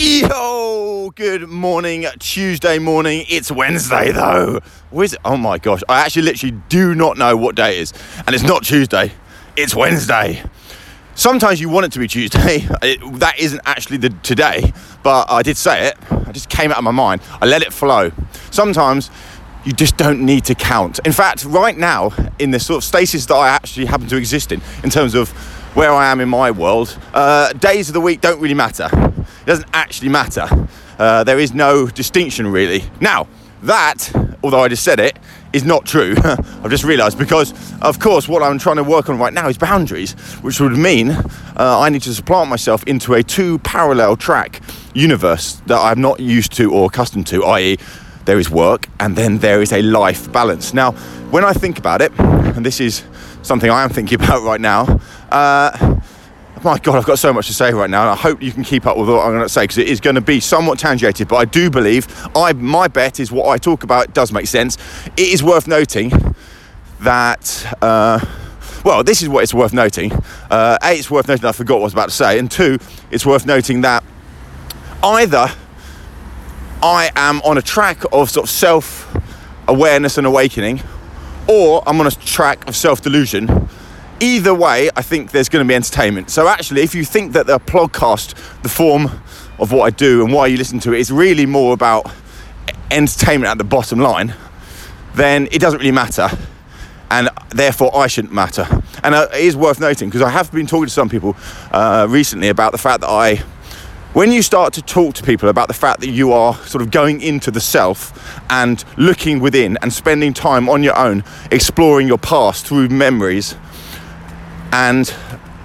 Yo, good morning, Tuesday morning. It's Wednesday though. Where's it? Oh my gosh, I actually literally do not know what day it is, and it's not Tuesday, it's Wednesday. Sometimes you want it to be Tuesday. It, that isn't actually the today, but I did say it. I just came out of my mind. I let it flow. Sometimes you just don't need to count. In fact, right now, in the sort of stasis that I actually happen to exist in, in terms of where I am in my world, uh, days of the week don't really matter. It doesn't actually matter. Uh, there is no distinction really. Now, that, although I just said it, is not true. I've just realised because, of course, what I'm trying to work on right now is boundaries, which would mean uh, I need to supplant myself into a two parallel track universe that I'm not used to or accustomed to, i.e., there is work and then there is a life balance. Now, when I think about it, and this is something I am thinking about right now, uh, my God, I've got so much to say right now, and I hope you can keep up with what I'm going to say because it is going to be somewhat tangentiated. But I do believe, I my bet is what I talk about does make sense. It is worth noting that. Uh, well, this is what it's worth noting. Uh, a, it's worth noting. I forgot what I was about to say, and two, it's worth noting that either I am on a track of sort of self awareness and awakening, or I'm on a track of self delusion. Either way, I think there's going to be entertainment. So, actually, if you think that the podcast, the form of what I do and why you listen to it, is really more about entertainment at the bottom line, then it doesn't really matter. And therefore, I shouldn't matter. And uh, it is worth noting because I have been talking to some people uh, recently about the fact that I when you start to talk to people about the fact that you are sort of going into the self and looking within and spending time on your own, exploring your past through memories, and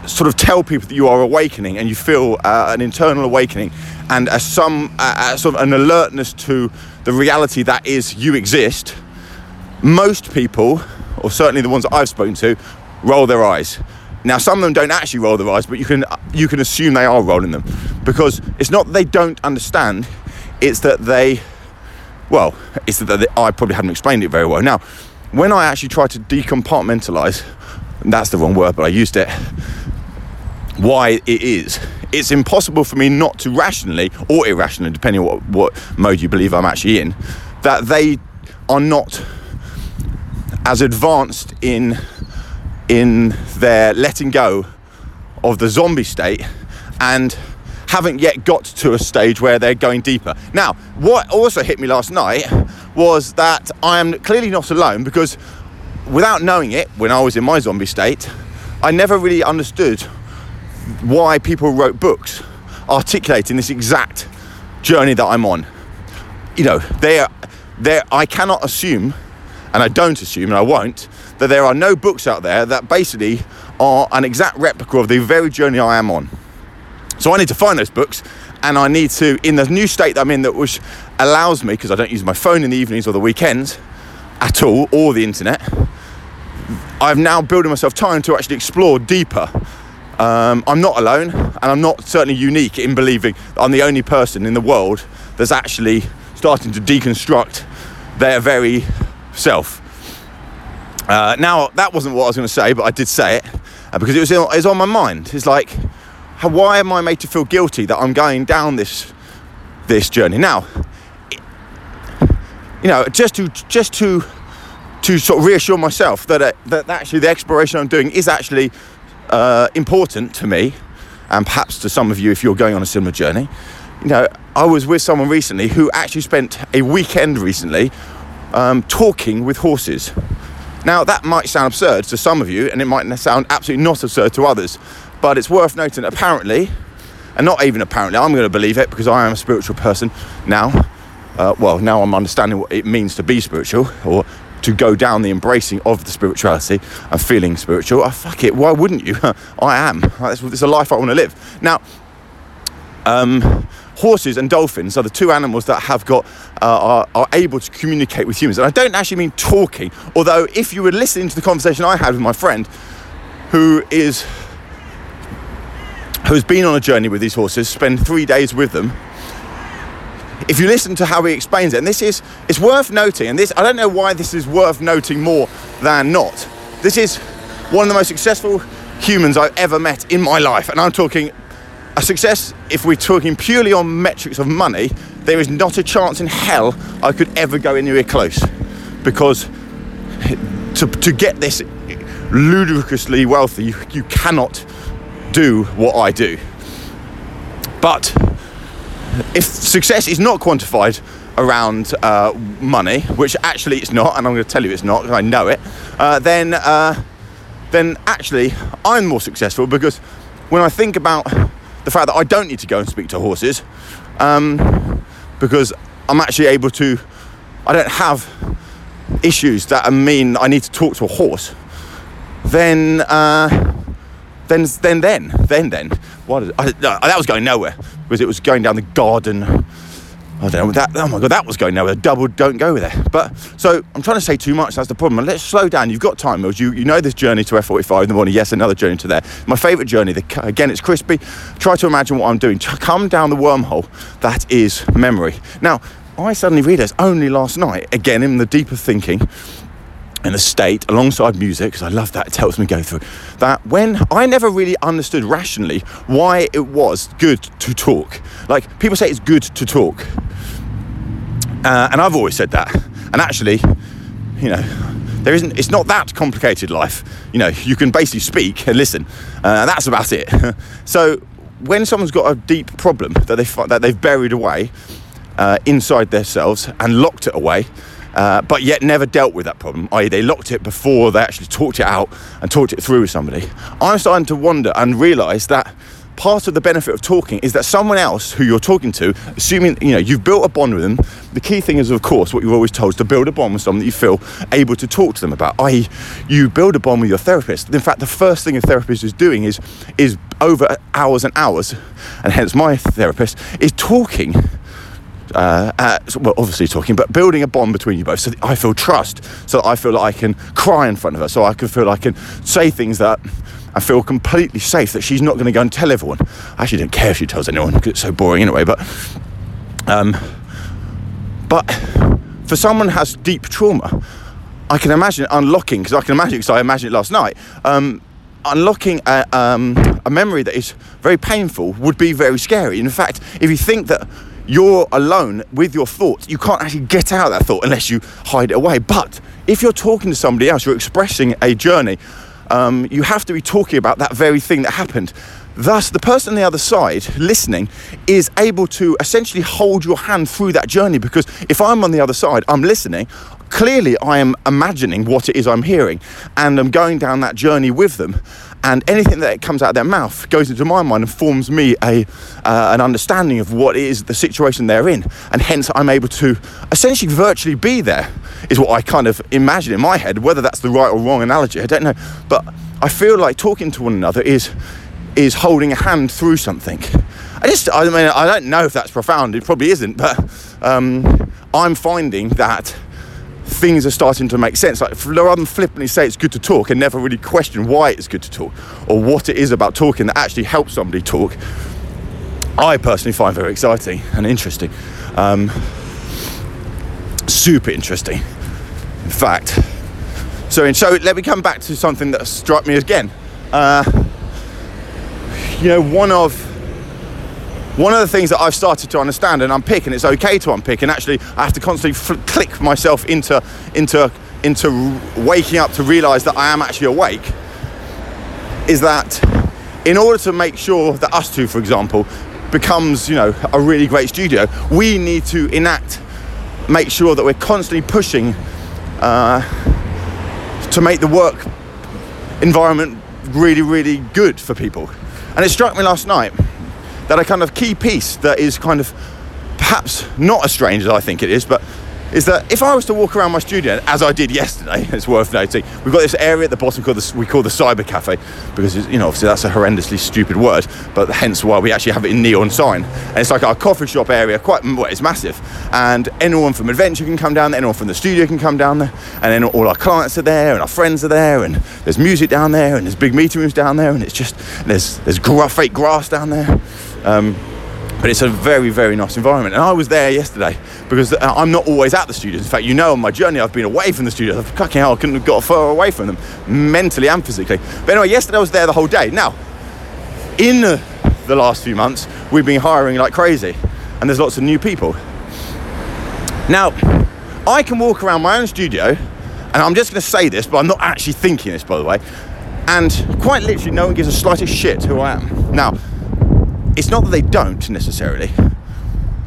sort of tell people that you are awakening and you feel uh, an internal awakening and a some uh, sort of an alertness to the reality that is you exist, most people, or certainly the ones that I've spoken to, roll their eyes. Now, some of them don't actually roll their eyes, but you can you can assume they are rolling them because it's not that they don't understand; it's that they, well, it's that they, I probably haven't explained it very well. Now, when I actually try to decompartmentalize, that's the wrong word, but I used it. Why it is, it's impossible for me not to rationally or irrationally, depending on what, what mode you believe I'm actually in, that they are not as advanced in in their letting go of the zombie state and haven't yet got to a stage where they're going deeper. Now, what also hit me last night was that I am clearly not alone because without knowing it, when I was in my zombie state, I never really understood why people wrote books articulating this exact journey that I'm on. You know, they are. I cannot assume, and I don't assume, and I won't, that there are no books out there that basically are an exact replica of the very journey I am on. So I need to find those books and I need to, in the new state that I'm in, that which allows me, because I don't use my phone in the evenings or the weekends at all, or the internet, I've now building myself time to actually explore deeper. Um, I'm not alone, and I'm not certainly unique in believing I'm the only person in the world that's actually starting to deconstruct their very self. Uh, now, that wasn't what I was going to say, but I did say it uh, because it was, it was on my mind. It's like, how, why am I made to feel guilty that I'm going down this this journey? Now, you know, just to just to to sort of reassure myself that uh, that actually the exploration I'm doing is actually uh, important to me, and perhaps to some of you if you're going on a similar journey. You know, I was with someone recently who actually spent a weekend recently um, talking with horses. Now, that might sound absurd to some of you, and it might sound absolutely not absurd to others, but it's worth noting apparently, and not even apparently, I'm going to believe it because I am a spiritual person now. Uh, well, now I'm understanding what it means to be spiritual or to go down the embracing of the spirituality and feeling spiritual. Oh, fuck it, why wouldn't you? I am. It's a life I want to live. Now, um, horses and dolphins are the two animals that have got uh, are, are, able to communicate with humans. And i don't actually mean talking although if you were listening to the conversation i had with my friend who is who's been on a journey with these horses spend three days with them if you listen to how he explains it and this is it's worth noting and this i don't know why this is worth noting more than not. This is one of the most successful humans i've ever met in my life and i'm talking a success, if we're talking purely on metrics of money, there is not a chance in hell I could ever go anywhere close. Because to, to get this ludicrously wealthy, you, you cannot do what I do. But if success is not quantified around uh, money, which actually it's not, and I'm going to tell you it's not because I know it, uh, then uh, then actually I'm more successful because when I think about the fact that I don't need to go and speak to horses, um, because I'm actually able to, I don't have issues that mean I need to talk to a horse, then uh, then then then then then what is I, that was going nowhere because it was going down the garden I don't know that. Oh my god, that was going nowhere. Double, don't go there. But so I'm trying to say too much. That's the problem. And Let's slow down. You've got time, Mills. You you know this journey to F45 in the morning. Yes, another journey to there. My favourite journey. The, again, it's crispy. Try to imagine what I'm doing. Come down the wormhole. That is memory. Now, I suddenly realised only last night. Again, in the deeper thinking in a state alongside music because I love that it helps me go through. That when I never really understood rationally why it was good to talk. Like people say it's good to talk. Uh, and I've always said that. And actually you know there isn't it's not that complicated life. You know you can basically speak and listen. Uh, that's about it. So when someone's got a deep problem that they that they've buried away uh, inside themselves and locked it away uh, but yet never dealt with that problem, i.e., they locked it before they actually talked it out and talked it through with somebody. I'm starting to wonder and realise that part of the benefit of talking is that someone else who you're talking to, assuming you know you've built a bond with them, the key thing is, of course, what you're always told is to build a bond with someone that you feel able to talk to them about. I.e., you build a bond with your therapist. In fact, the first thing a therapist is doing is is over hours and hours, and hence my therapist is talking uh, uh, well, obviously talking, but building a bond between you both so I feel trust, so that I feel like I can cry in front of her, so I can feel like I can say things that I feel completely safe that she's not going to go and tell everyone. I actually don't care if she tells anyone because it's so boring anyway, but. Um, but for someone who has deep trauma, I can imagine unlocking, because I can imagine, because I imagined it last night, um, unlocking a, um, a memory that is very painful would be very scary. In fact, if you think that you're alone with your thoughts. You can't actually get out that thought unless you hide it away. But if you're talking to somebody else, you're expressing a journey, um, you have to be talking about that very thing that happened. Thus, the person on the other side listening is able to essentially hold your hand through that journey because if I'm on the other side, I'm listening, clearly I am imagining what it is I'm hearing and I'm going down that journey with them and anything that comes out of their mouth goes into my mind and forms me a uh, an understanding of what is the situation they're in, and hence I'm able to essentially virtually be there. Is what I kind of imagine in my head. Whether that's the right or wrong analogy, I don't know, but I feel like talking to one another is is holding a hand through something. I just, I mean, I don't know if that's profound. It probably isn't, but um, I'm finding that things are starting to make sense. Like rather than flippantly say it's good to talk and never really question why it's good to talk or what it is about talking that actually helps somebody talk, I personally find very exciting and interesting. Um, super interesting, in fact. So, and so let me come back to something that struck me again. Uh, you know, one of one of the things that I've started to understand and unpick, and it's okay to unpick, and actually I have to constantly fl- click myself into into into waking up to realise that I am actually awake, is that in order to make sure that ustwo, for example, becomes you know a really great studio, we need to enact, make sure that we're constantly pushing uh, to make the work environment really really good for people. And it struck me last night that a kind of key piece that is kind of perhaps not as strange as I think it is, but is that if I was to walk around my studio, as I did yesterday, it's worth noting, we've got this area at the bottom called the, we call the Cyber Cafe because you know obviously that's a horrendously stupid word, but hence why we actually have it in neon sign. And it's like our coffee shop area, quite well, it's massive, and anyone from Adventure can come down there, anyone from the studio can come down there, and then all our clients are there, and our friends are there, and there's music down there, and there's big meeting rooms down there, and it's just there's there's fake grass down there. Um, but it's a very, very nice environment. And I was there yesterday because uh, I'm not always at the studios. In fact, you know, on my journey, I've been away from the studios. I've fucking hell, I couldn't have got further away from them mentally and physically. But anyway, yesterday I was there the whole day. Now, in the last few months, we've been hiring like crazy, and there's lots of new people. Now, I can walk around my own studio, and I'm just going to say this, but I'm not actually thinking this, by the way. And quite literally, no one gives a slightest shit who I am. Now, it's not that they don't necessarily,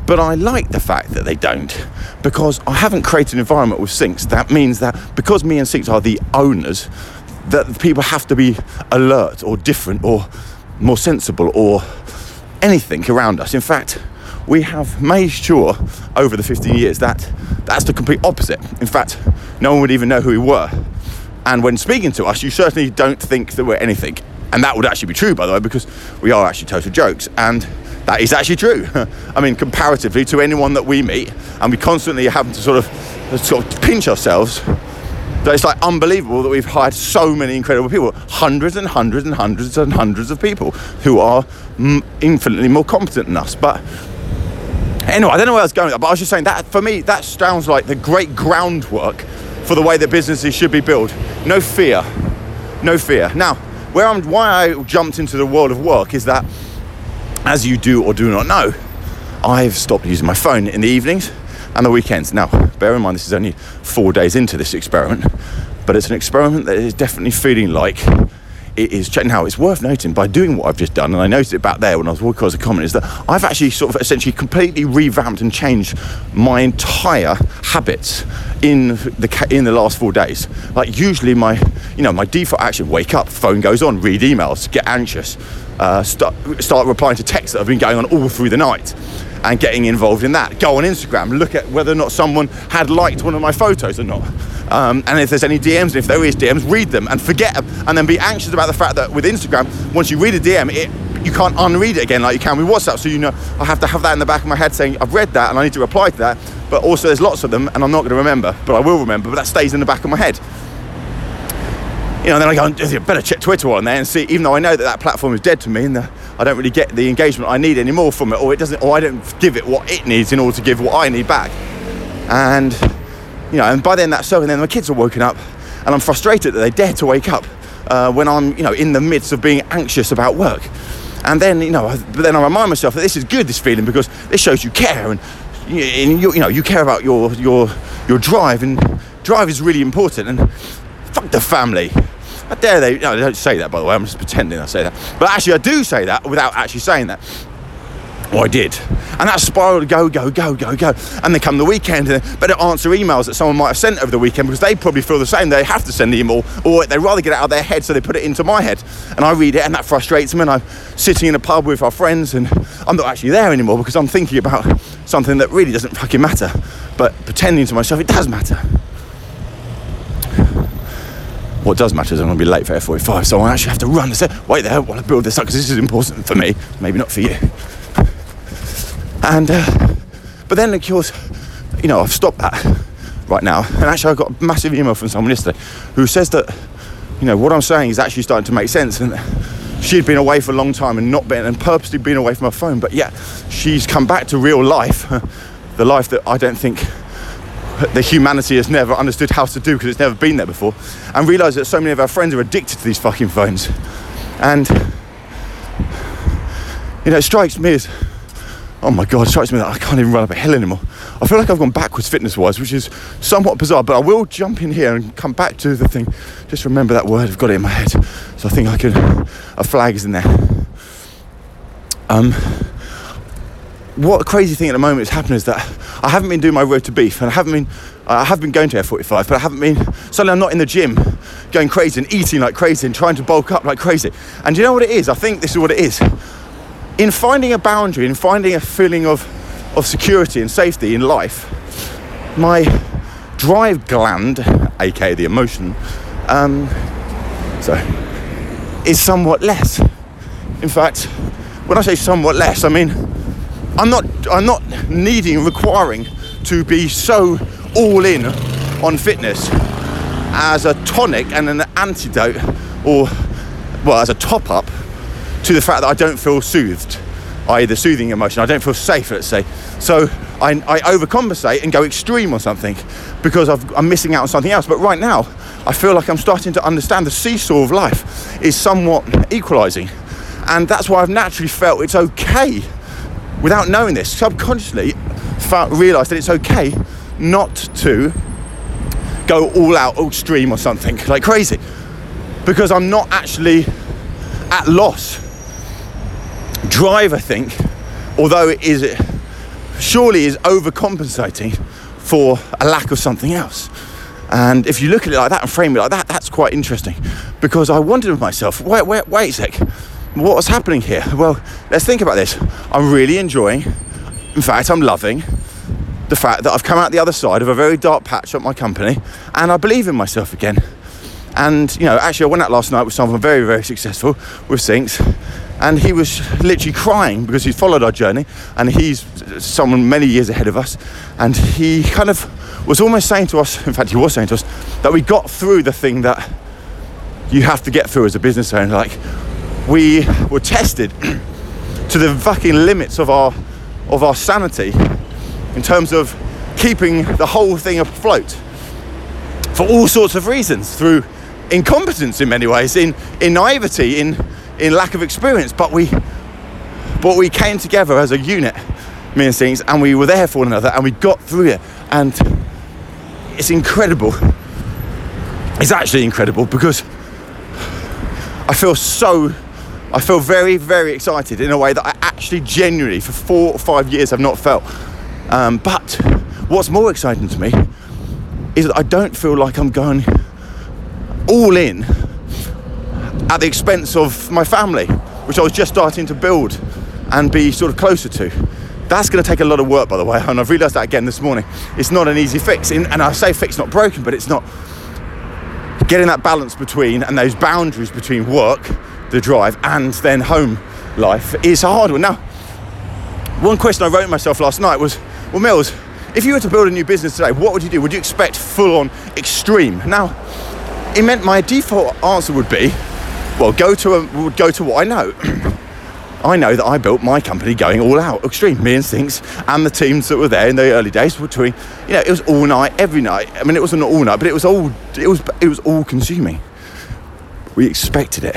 but I like the fact that they don't because I haven't created an environment with Sinx. That means that because me and Sinx are the owners, that people have to be alert or different or more sensible or anything around us. In fact, we have made sure over the 15 years that that's the complete opposite. In fact, no one would even know who we were. And when speaking to us, you certainly don't think that we're anything. And that would actually be true, by the way, because we are actually total jokes. And that is actually true. I mean, comparatively to anyone that we meet, and we constantly have to sort of sort of pinch ourselves. That it's like unbelievable that we've hired so many incredible people, hundreds and hundreds and hundreds and hundreds of people who are infinitely more competent than us. But anyway, I don't know where I was going, but I was just saying that for me, that sounds like the great groundwork for the way that businesses should be built. No fear, no fear. Now, where I'm, why I jumped into the world of work is that, as you do or do not know, I've stopped using my phone in the evenings and the weekends. Now, bear in mind this is only four days into this experiment, but it's an experiment that is definitely feeling like it is now it's worth noting by doing what I've just done and I noticed it back there when I was walking across the common is that I've actually sort of essentially completely revamped and changed my entire habits in the in the last four days like usually my you know my default action wake up phone goes on read emails get anxious uh, start start replying to texts that have been going on all through the night and getting involved in that. Go on Instagram, look at whether or not someone had liked one of my photos or not. Um, and if there's any DMs, and if there is DMs, read them and forget them, and then be anxious about the fact that with Instagram, once you read a DM, it you can't unread it again like you can with WhatsApp. So you know I have to have that in the back of my head saying I've read that and I need to reply to that. But also there's lots of them and I'm not going to remember, but I will remember. But that stays in the back of my head you know, then I go, better check Twitter on there and see, even though I know that that platform is dead to me and the, I don't really get the engagement I need anymore from it, or it doesn't, or I don't give it what it needs in order to give what I need back. And, you know, and by then that's so, and then my kids are woken up and I'm frustrated that they dare to wake up uh, when I'm, you know, in the midst of being anxious about work. And then, you know, but then I remind myself that this is good, this feeling, because this shows you care and, you, you know, you care about your, your, your drive and drive is really important and fuck the family how dare they? No, I don't say that, by the way. I'm just pretending I say that. But actually, I do say that without actually saying that. Well, I did. And that spiraled go, go, go, go, go. And then come the weekend, and better answer emails that someone might have sent over the weekend because they probably feel the same. They have to send the email, or they'd rather get it out of their head, so they put it into my head. And I read it, and that frustrates me. And I'm sitting in a pub with our friends, and I'm not actually there anymore because I'm thinking about something that really doesn't fucking matter. But pretending to myself, it does matter. What does matter is I'm going to be late for F45, so I actually have to run. Wait there while I build this up because this is important for me, maybe not for you. And, uh, but then of course, you know, I've stopped that right now. And actually, I got a massive email from someone yesterday who says that, you know, what I'm saying is actually starting to make sense. And she'd been away for a long time and not been, and purposely been away from her phone, but yeah, she's come back to real life, the life that I don't think the humanity has never understood how to do because it's never been there before, and realise that so many of our friends are addicted to these fucking phones. And you know, it strikes me as oh my god, it strikes me that I can't even run up a hill anymore. I feel like I've gone backwards fitness wise, which is somewhat bizarre, but I will jump in here and come back to the thing. Just remember that word, I've got it in my head. So I think I can, a flag is in there. Um, what crazy thing at the moment is happening is that I haven't been doing my road to beef and I haven't been I have been going to F45 but I haven't been suddenly I'm not in the gym going crazy and eating like crazy and trying to bulk up like crazy and you know what it is I think this is what it is in finding a boundary in finding a feeling of of security and safety in life my drive gland aka the emotion um, so is somewhat less. In fact when I say somewhat less I mean I'm not I'm not needing requiring to be so all in on fitness as a tonic and an antidote or well as a top up to the fact that I don't feel soothed i.e. the soothing emotion I don't feel safe let's say so I, I overcompensate and go extreme on something because i am missing out on something else but right now I feel like I'm starting to understand the seesaw of life is somewhat equalizing And that's why I've naturally felt it's okay, without knowing this, subconsciously felt, realised that it's okay not to go all out, all stream or something like crazy. Because I'm not actually at loss. Drive, I think, although it is it surely is overcompensating for a lack of something else. And if you look at it like that and frame it like that, that's quite interesting. Because I wondered with myself, wait, wait, wait a sec, what's happening here? Well, let's think about this. I'm really enjoying, in fact, I'm loving the fact that I've come out the other side of a very dark patch at my company and I believe in myself again. And, you know, actually, I went out last night with someone very, very successful with Sinx, and he was literally crying because he followed our journey and he's someone many years ahead of us. And he kind of was almost saying to us, in fact, he was saying to us, that we got through the thing that you have to get through as a business owner. Like, we were tested to the fucking limits of our of our sanity in terms of keeping the whole thing afloat for all sorts of reasons through incompetence in many ways in in naivety in in lack of experience but we but we came together as a unit me and Sinx and we were there for one another and we got through it and it's incredible it's actually incredible because I feel so I feel very, very excited in a way that I actually genuinely, for four or five years, have not felt. Um, but what's more exciting to me is that I don't feel like I'm going all in at the expense of my family, which I was just starting to build and be sort of closer to. That's going to take a lot of work, by the way, and I've realised that again this morning. It's not an easy fix, and I say fix, not broken, but it's not getting that balance between and those boundaries between work the drive and then home life is a hard one. Now, one question I wrote myself last night was, well, Mills, if you were to build a new business today, what would you do? Would you expect full on extreme? Now, it meant my default answer would be, well, go to a, go to what I know. I know that I built my company going all out, extreme. Me and Sinx and the teams that were there in the early days were doing, you know, it was all night, every night. I mean, it wasn't all night, but it was all, it was, it was all consuming. We expected it.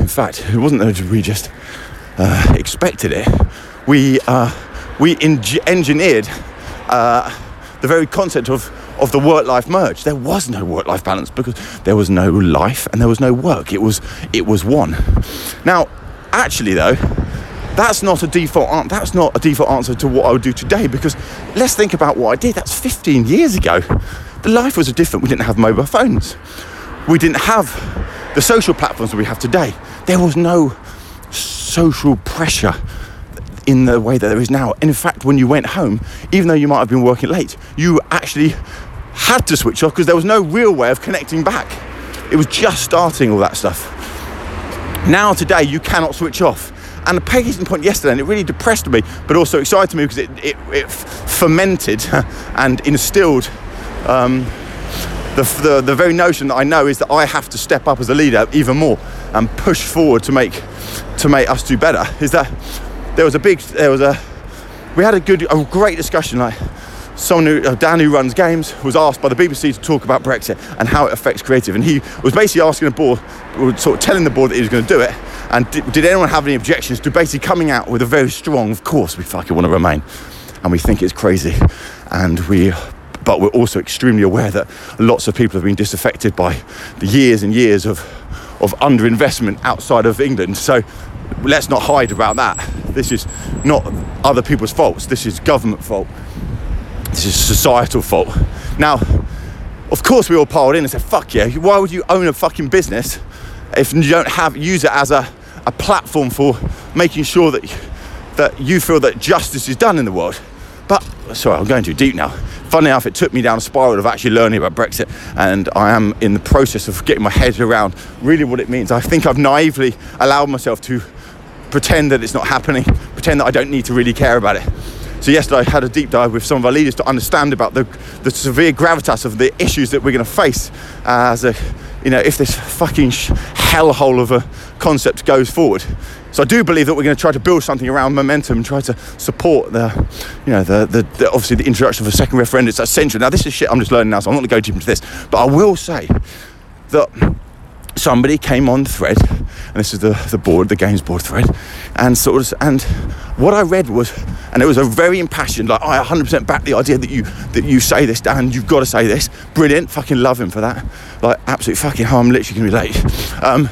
In fact, it wasn't that we just uh, expected it. We uh, we engineered uh, the very concept of of the work-life merge. There was no work-life balance because there was no life and there was no work. It was it was one. Now, actually, though, that's not a default answer. That's not a default answer to what I would do today because let's think about what I did. That's 15 years ago. The life was different. We didn't have mobile phones. We didn't have the social platforms that we have today. There was no social pressure in the way that there is now. And in fact, when you went home, even though you might have been working late, you actually had to switch off because there was no real way of connecting back. It was just starting all that stuff. Now, today, you cannot switch off. And the in point yesterday, and it really depressed me, but also excited me because it, it, it fermented and instilled um, the, the, the very notion that I know is that I have to step up as a leader even more and push forward to make to make us do better is that there was a big there was a we had a good a great discussion like someone who, uh, Dan who runs games was asked by the BBC to talk about Brexit and how it affects creative. And he was basically asking the board sort of telling the board that he was going to do it. And did, did anyone have any objections to basically coming out with a very strong of course we fucking want to remain. And we think it's crazy. And we but we're also extremely aware that lots of people have been disaffected by the years and years of, of underinvestment outside of England. So let's not hide about that. This is not other people's faults, this is government fault. This is societal fault. Now, of course, we all piled in and said, fuck yeah, why would you own a fucking business if you don't have use it as a, a platform for making sure that, that you feel that justice is done in the world? But sorry, I'm going too deep now. Funny enough, it took me down a spiral of actually learning about Brexit, and I am in the process of getting my head around really what it means. I think I've naively allowed myself to pretend that it's not happening, pretend that I don't need to really care about it. So yesterday I had a deep dive with some of our leaders to understand about the, the severe gravitas of the issues that we're going to face uh, as a, you know, if this fucking hellhole of a concept goes forward. So I do believe that we're going to try to build something around momentum try to support the, you know, the, the, the obviously the introduction of a second referendum. It's essential. Now this is shit I'm just learning now, so I'm not going to go deep into this. But I will say that somebody came on the thread, and this is the, the board, the games board thread, and sort of, and what I read was, and it was a very impassioned, like I 100% back the idea that you that you say this, Dan, you've got to say this. Brilliant, fucking love him for that. Like absolutely fucking hell, I'm literally gonna be late. Um,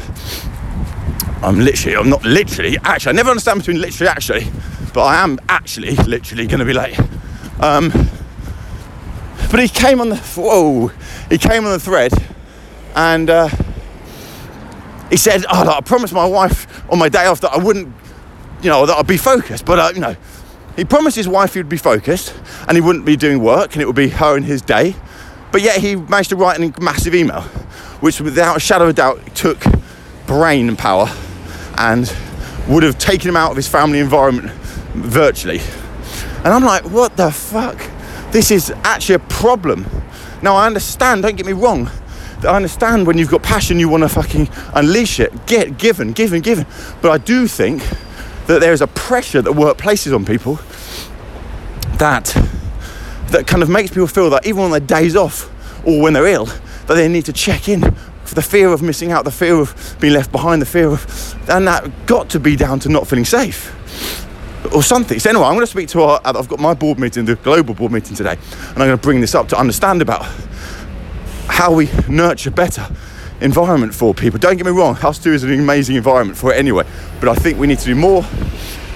I'm literally, I'm not literally, actually, I never understand between literally actually, but I am actually literally gonna be late. Um, but he came on the whoa, he came on the thread, and. Uh, he said, "Oh, I promised my wife on my day off that I wouldn't, you know, that I'd be focused." But uh, you know, he promised his wife he'd be focused and he wouldn't be doing work, and it would be her and his day. But yet he managed to write a massive email, which, without a shadow of doubt, took brain power and would have taken him out of his family environment virtually. And I'm like, what the fuck? This is actually a problem. Now I understand. Don't get me wrong. I understand when you've got passion, you want to fucking unleash it, get given, given, given. But I do think that there is a pressure that work places on people that that kind of makes people feel that even on their days off or when they're ill, that they need to check in for the fear of missing out, the fear of being left behind, the fear of, and that got to be down to not feeling safe or something. So anyway, I'm going to speak to our. I've got my board meeting, the global board meeting today, and I'm going to bring this up to understand about how we nurture better environment for people. Don't get me wrong, ustwo is an amazing environment for it anyway, but I think we need to do more.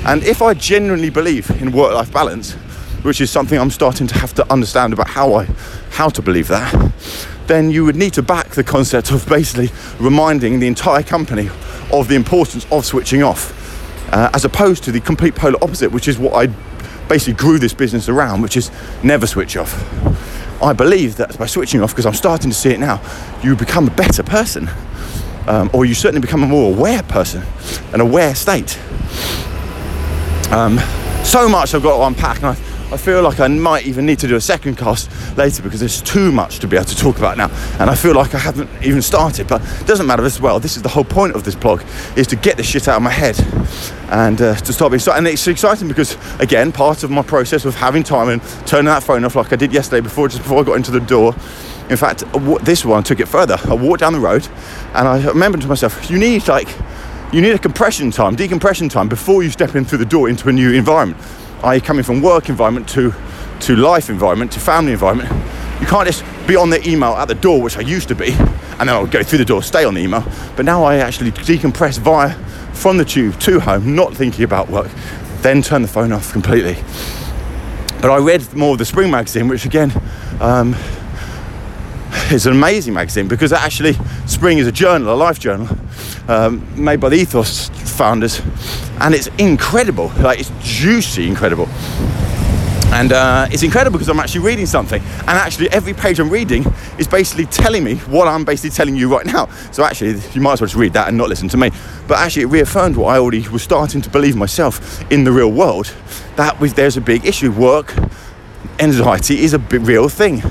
And if I genuinely believe in work life balance, which is something I'm starting to have to understand about how I how to believe that, then you would need to back the concept of basically reminding the entire company of the importance of switching off, uh, as opposed to the complete polar opposite, which is what I basically grew this business around, which is never switch off. I believe that by switching off, because I'm starting to see it now, you become a better person. Um, or you certainly become a more aware person, an aware state. Um, so much I've got to unpack, I, feel like I might even need to do a second cast later because there's too much to be able to talk about now. And I feel like I haven't even started, but it doesn't matter as well. This is the whole point of this blog, is to get the shit out of my head and uh, to stop being so. And it's exciting because, again, part of my process of having time and turning that phone off like I did yesterday before, just before I got into the door. In fact, this one took it further. I walked down the road and I remembered to myself, you need like, you need a compression time, decompression time before you step in through the door into a new environment i.e., coming from work environment to to life environment to family environment. You can't just be on the email at the door, which I used to be, and then I'll go through the door, stay on the email. But now I actually decompress via from the tube to home, not thinking about work, then turn the phone off completely. But I read more of the Spring magazine, which again um, is an amazing magazine because actually Spring is a journal, a life journal, um, made by the Ethos founders, and it's incredible. Like it's juicy, incredible. And uh, it's incredible because I'm actually reading something, and actually every page I'm reading is basically telling me what I'm basically telling you right now. So actually, you might as well just read that and not listen to me. But actually, it reaffirmed what I already was starting to believe myself in the real world. That there's a big issue. Work anxiety is a real thing.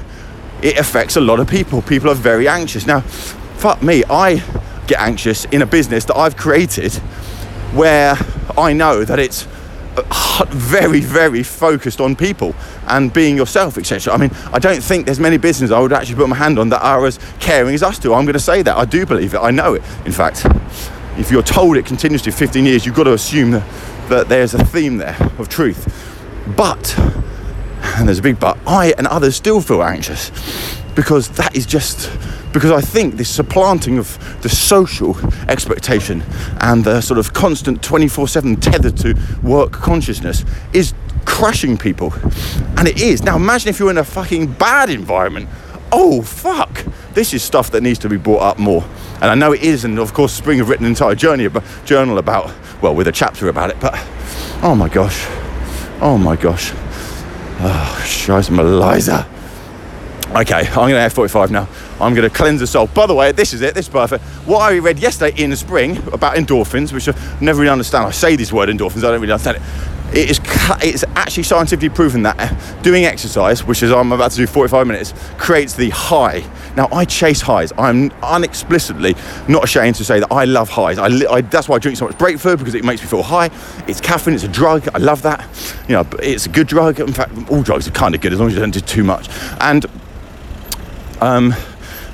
It affects a lot of people. People are very anxious. Now, fuck me, I get anxious in a business that I've created where I know that it's uh, very, very focused on people and being yourself, etc. I mean, I don't think there's many businesses I would actually put my hand on that are as caring as us do. I'm going to say that. I do believe it. I know it. In fact, if you're told it continuously 15 years, you've got to assume that, that there's a theme there of truth. But, and there's a big but, I and others still feel anxious because that is just because I think this supplanting of the social expectation and the sort of constant 24 7 tethered to work consciousness is crushing people. And it is. Now imagine if you're in a fucking bad environment. Oh, fuck. This is stuff that needs to be brought up more. And I know it is, and of course, Spring have written an entire journey journal about, well, with a chapter about it, but oh my gosh. Oh my gosh. Oh, Scheiße, Melisa. Okay, I'm going to F45 now. I'm going to cleanse the soul. By the way, this is it. This is perfect. What I read yesterday in the spring about endorphins, which I never really understand. I say this word endorphins. I don't really understand it. It is it's actually scientifically proven that uh, doing exercise, which is I'm about to do 45 minutes, creates the high. Now I chase highs. I'm unexplicitly not ashamed to say that I love highs. I, I, that's why I drink so much break food because it makes me feel high. It's caffeine. It's a drug. I love that. You know, it's a good drug. In fact, all drugs are kind of good as long as you don't do too much. And um,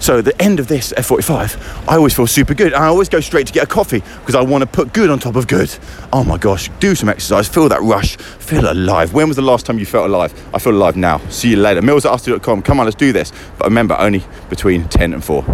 So at the end of this F45, I always feel super good. I always go straight to get a coffee because I want to put good on top of good. Oh my gosh, do some exercise, feel that rush, feel alive. When was the last time you felt alive? I feel alive now. See you later. Mills at after.com. Come on, let's do this. But remember, only between 10 and 4.